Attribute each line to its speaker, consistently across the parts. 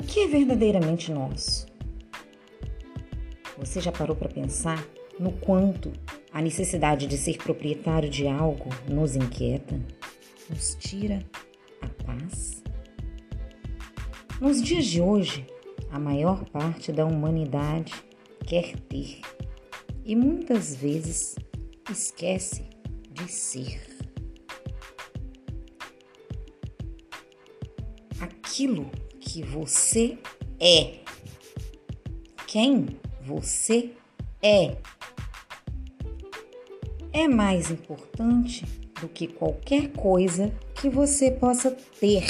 Speaker 1: que é verdadeiramente nosso? Você já parou para pensar no quanto a necessidade de ser proprietário de algo nos inquieta, nos tira a paz? Nos dias de hoje, a maior parte da humanidade quer ter e muitas vezes esquece de ser. Aquilo que você é. Quem você é. É mais importante do que qualquer coisa que você possa ter.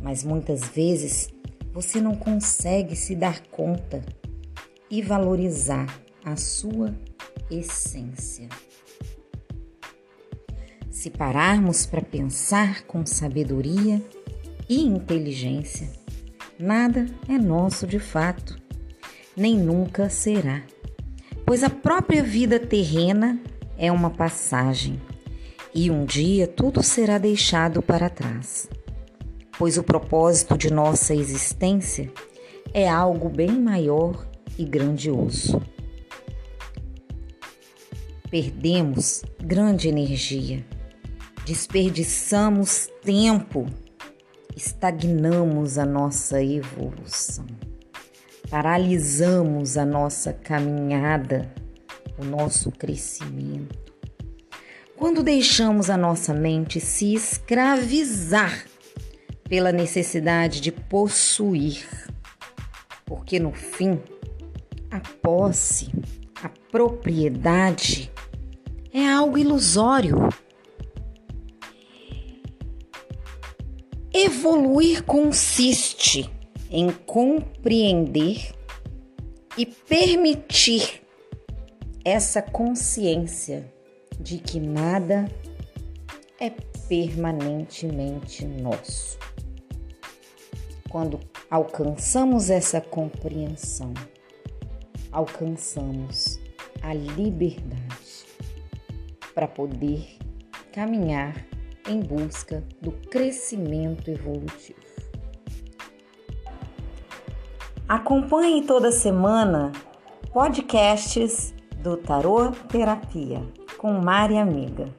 Speaker 1: Mas muitas vezes você não consegue se dar conta e valorizar a sua essência. Se pararmos para pensar com sabedoria e inteligência, nada é nosso de fato, nem nunca será, pois a própria vida terrena é uma passagem e um dia tudo será deixado para trás, pois o propósito de nossa existência é algo bem maior e grandioso. Perdemos grande energia. Desperdiçamos tempo, estagnamos a nossa evolução, paralisamos a nossa caminhada, o nosso crescimento. Quando deixamos a nossa mente se escravizar pela necessidade de possuir, porque no fim, a posse, a propriedade é algo ilusório Evoluir consiste em compreender e permitir essa consciência de que nada é permanentemente nosso. Quando alcançamos essa compreensão, alcançamos a liberdade para poder caminhar em busca do crescimento evolutivo. Acompanhe toda semana podcasts do Tarô Terapia com Mari Amiga.